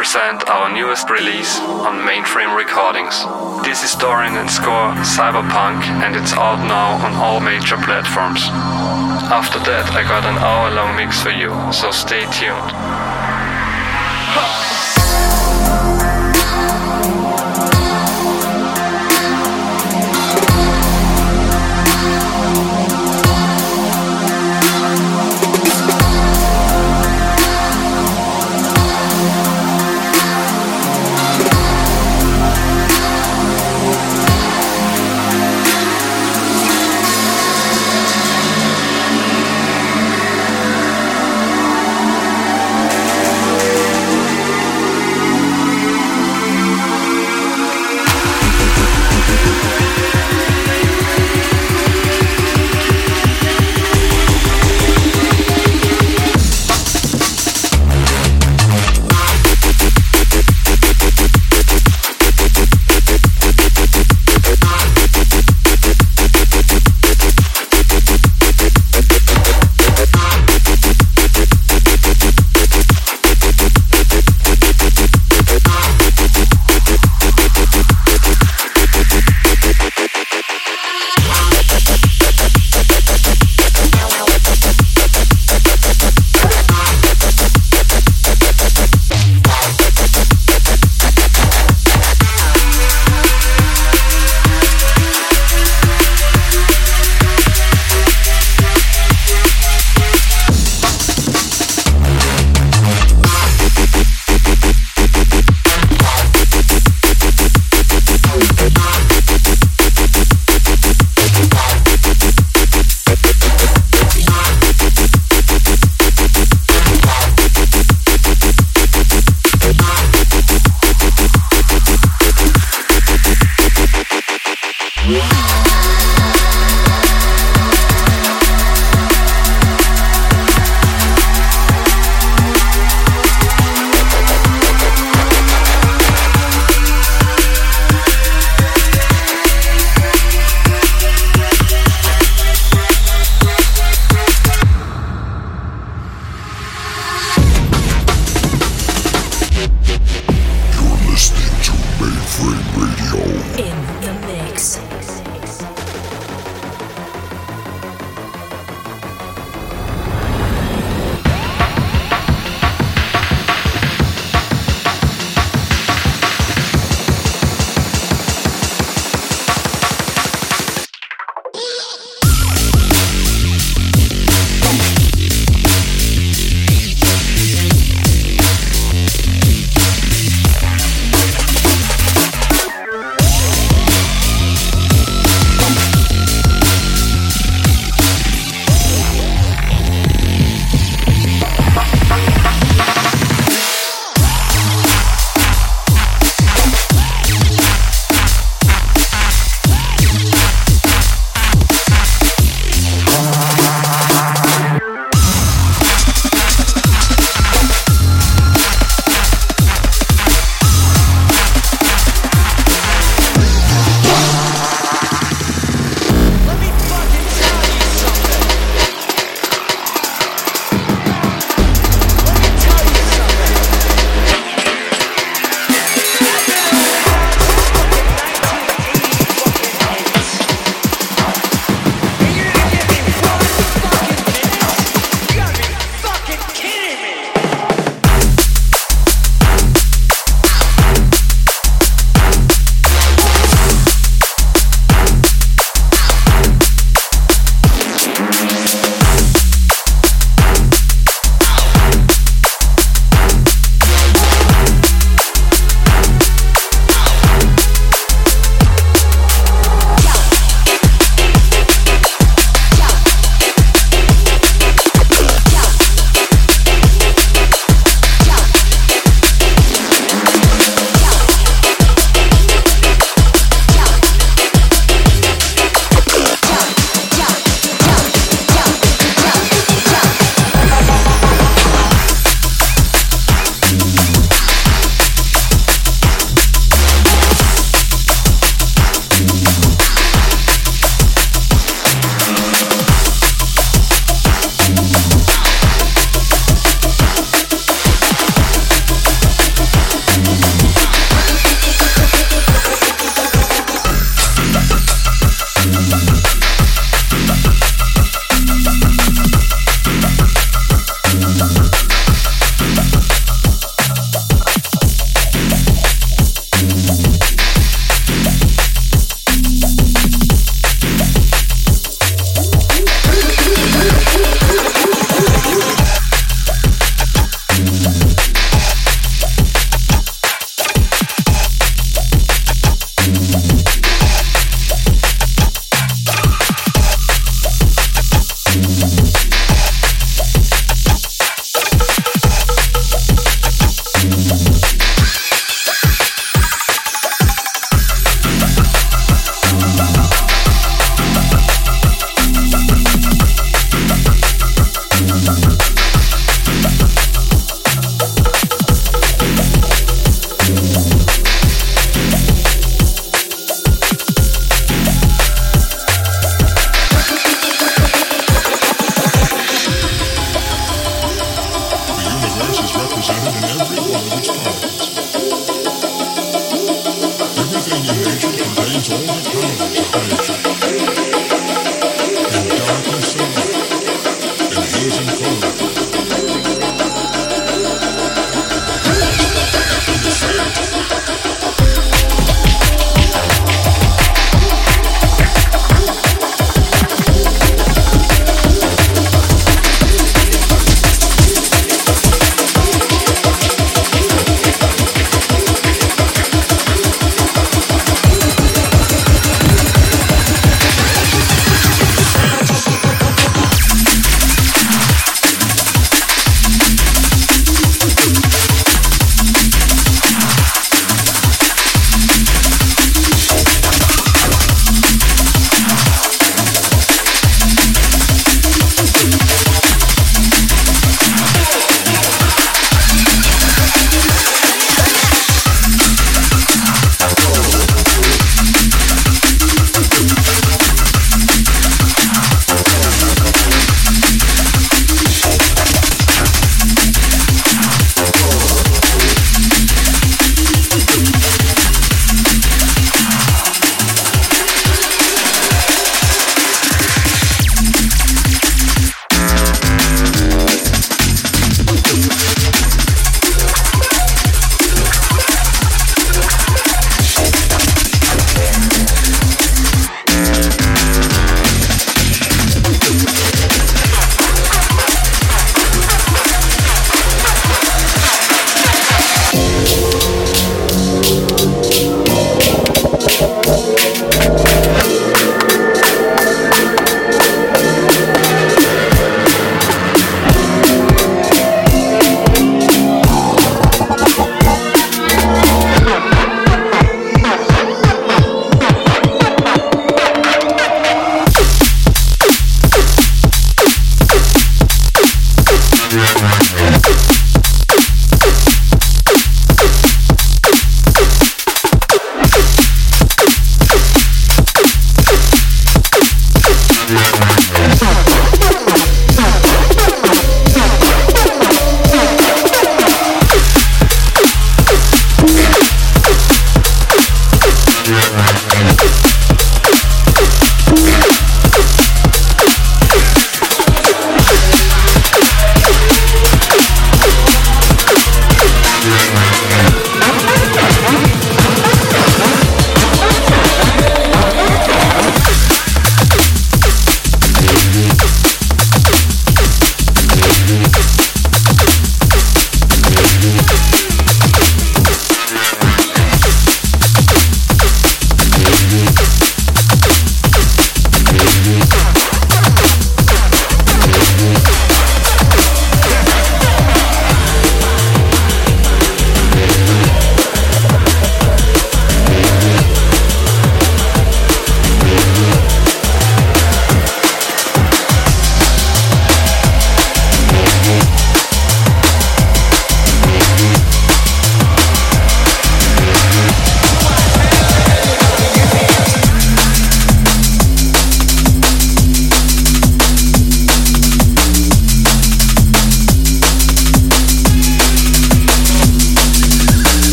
present our newest release on Mainframe Recordings. This is Dorian and Skore Cyberpunk and it's out now on all major platforms. After that I got an hour long mix for you, so stay tuned. Thank you.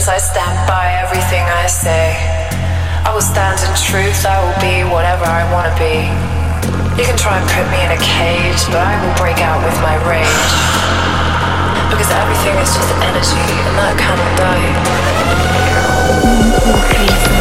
actions, I stand by everything I say. I will stand in truth, I will be whatever I want to be. You can try and put me in a cage, but I will break out with my rage. Because everything is just energy, and that cannot die.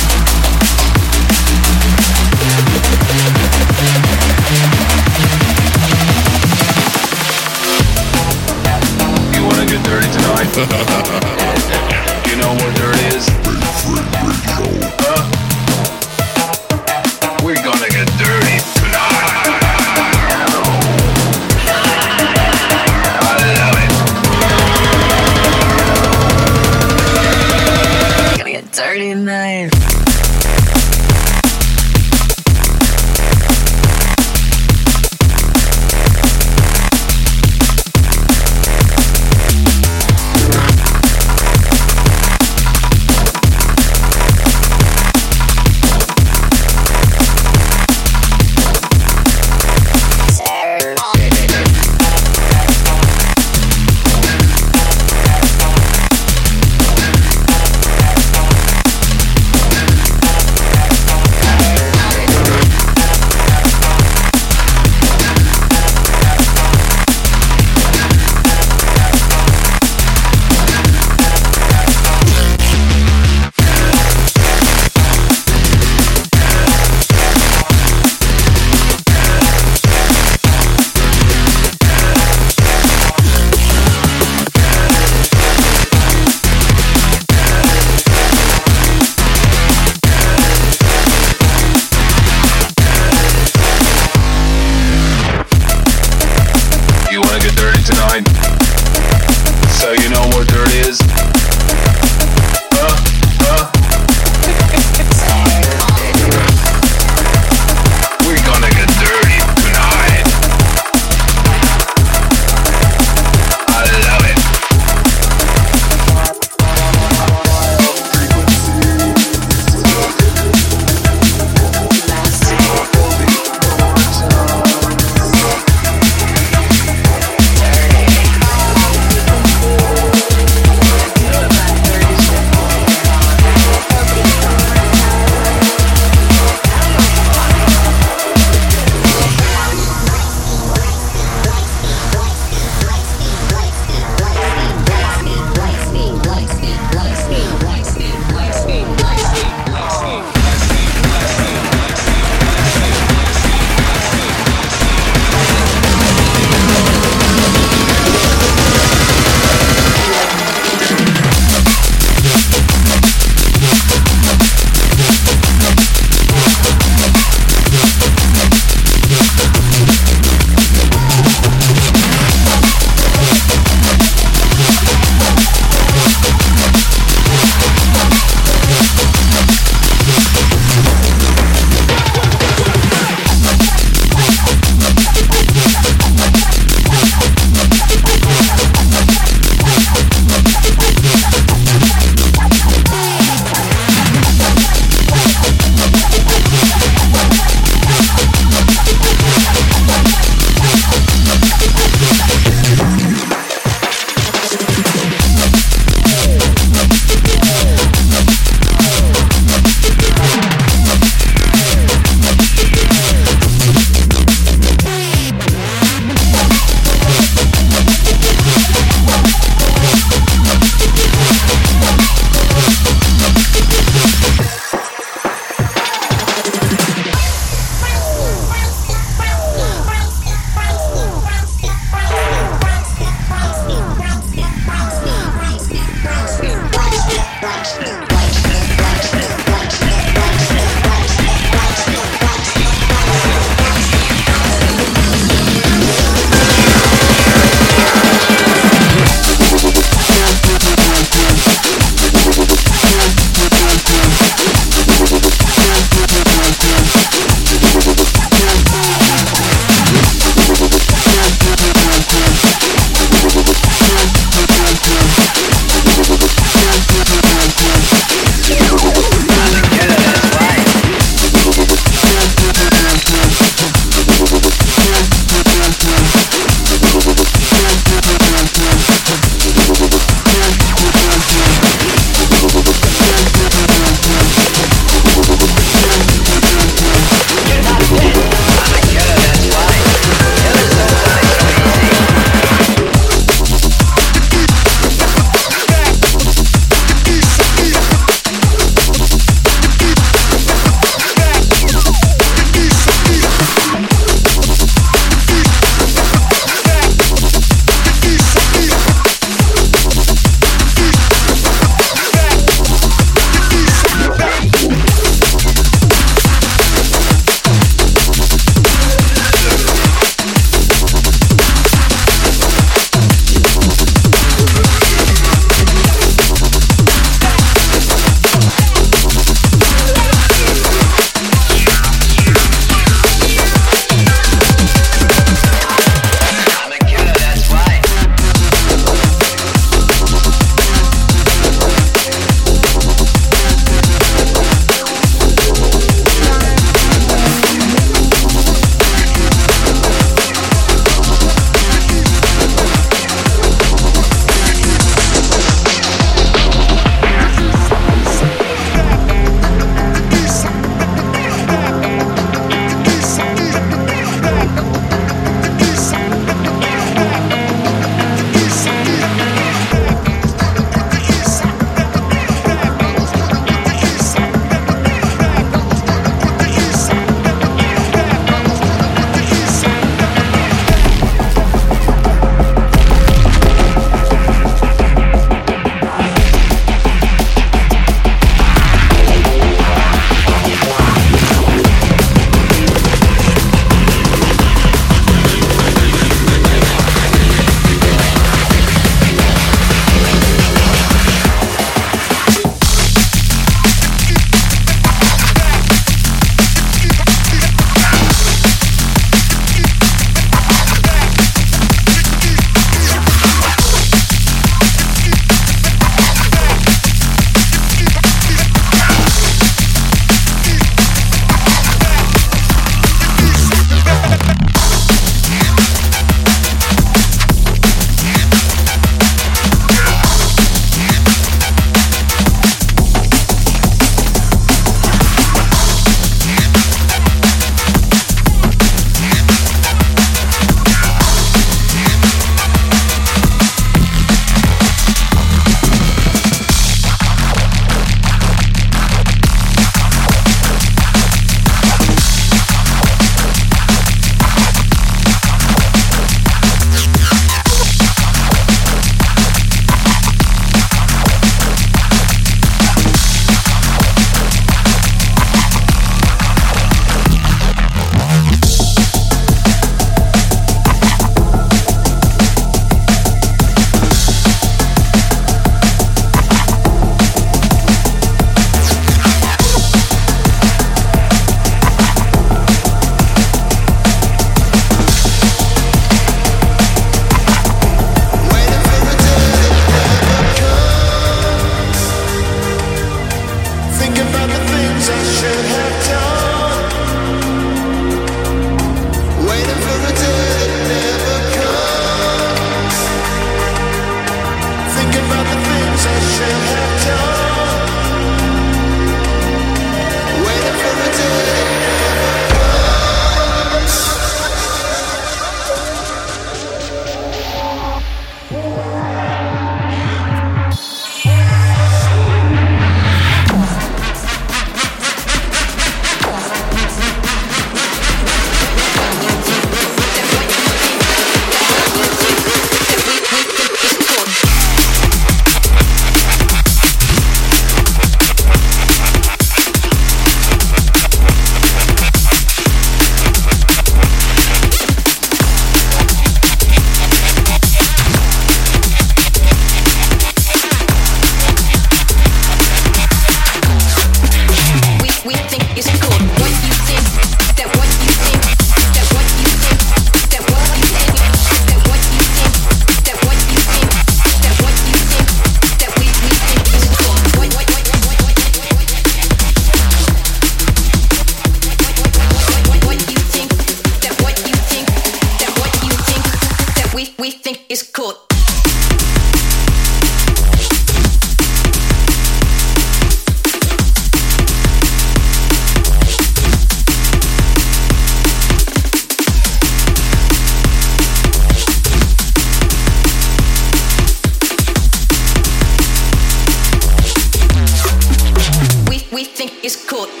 court.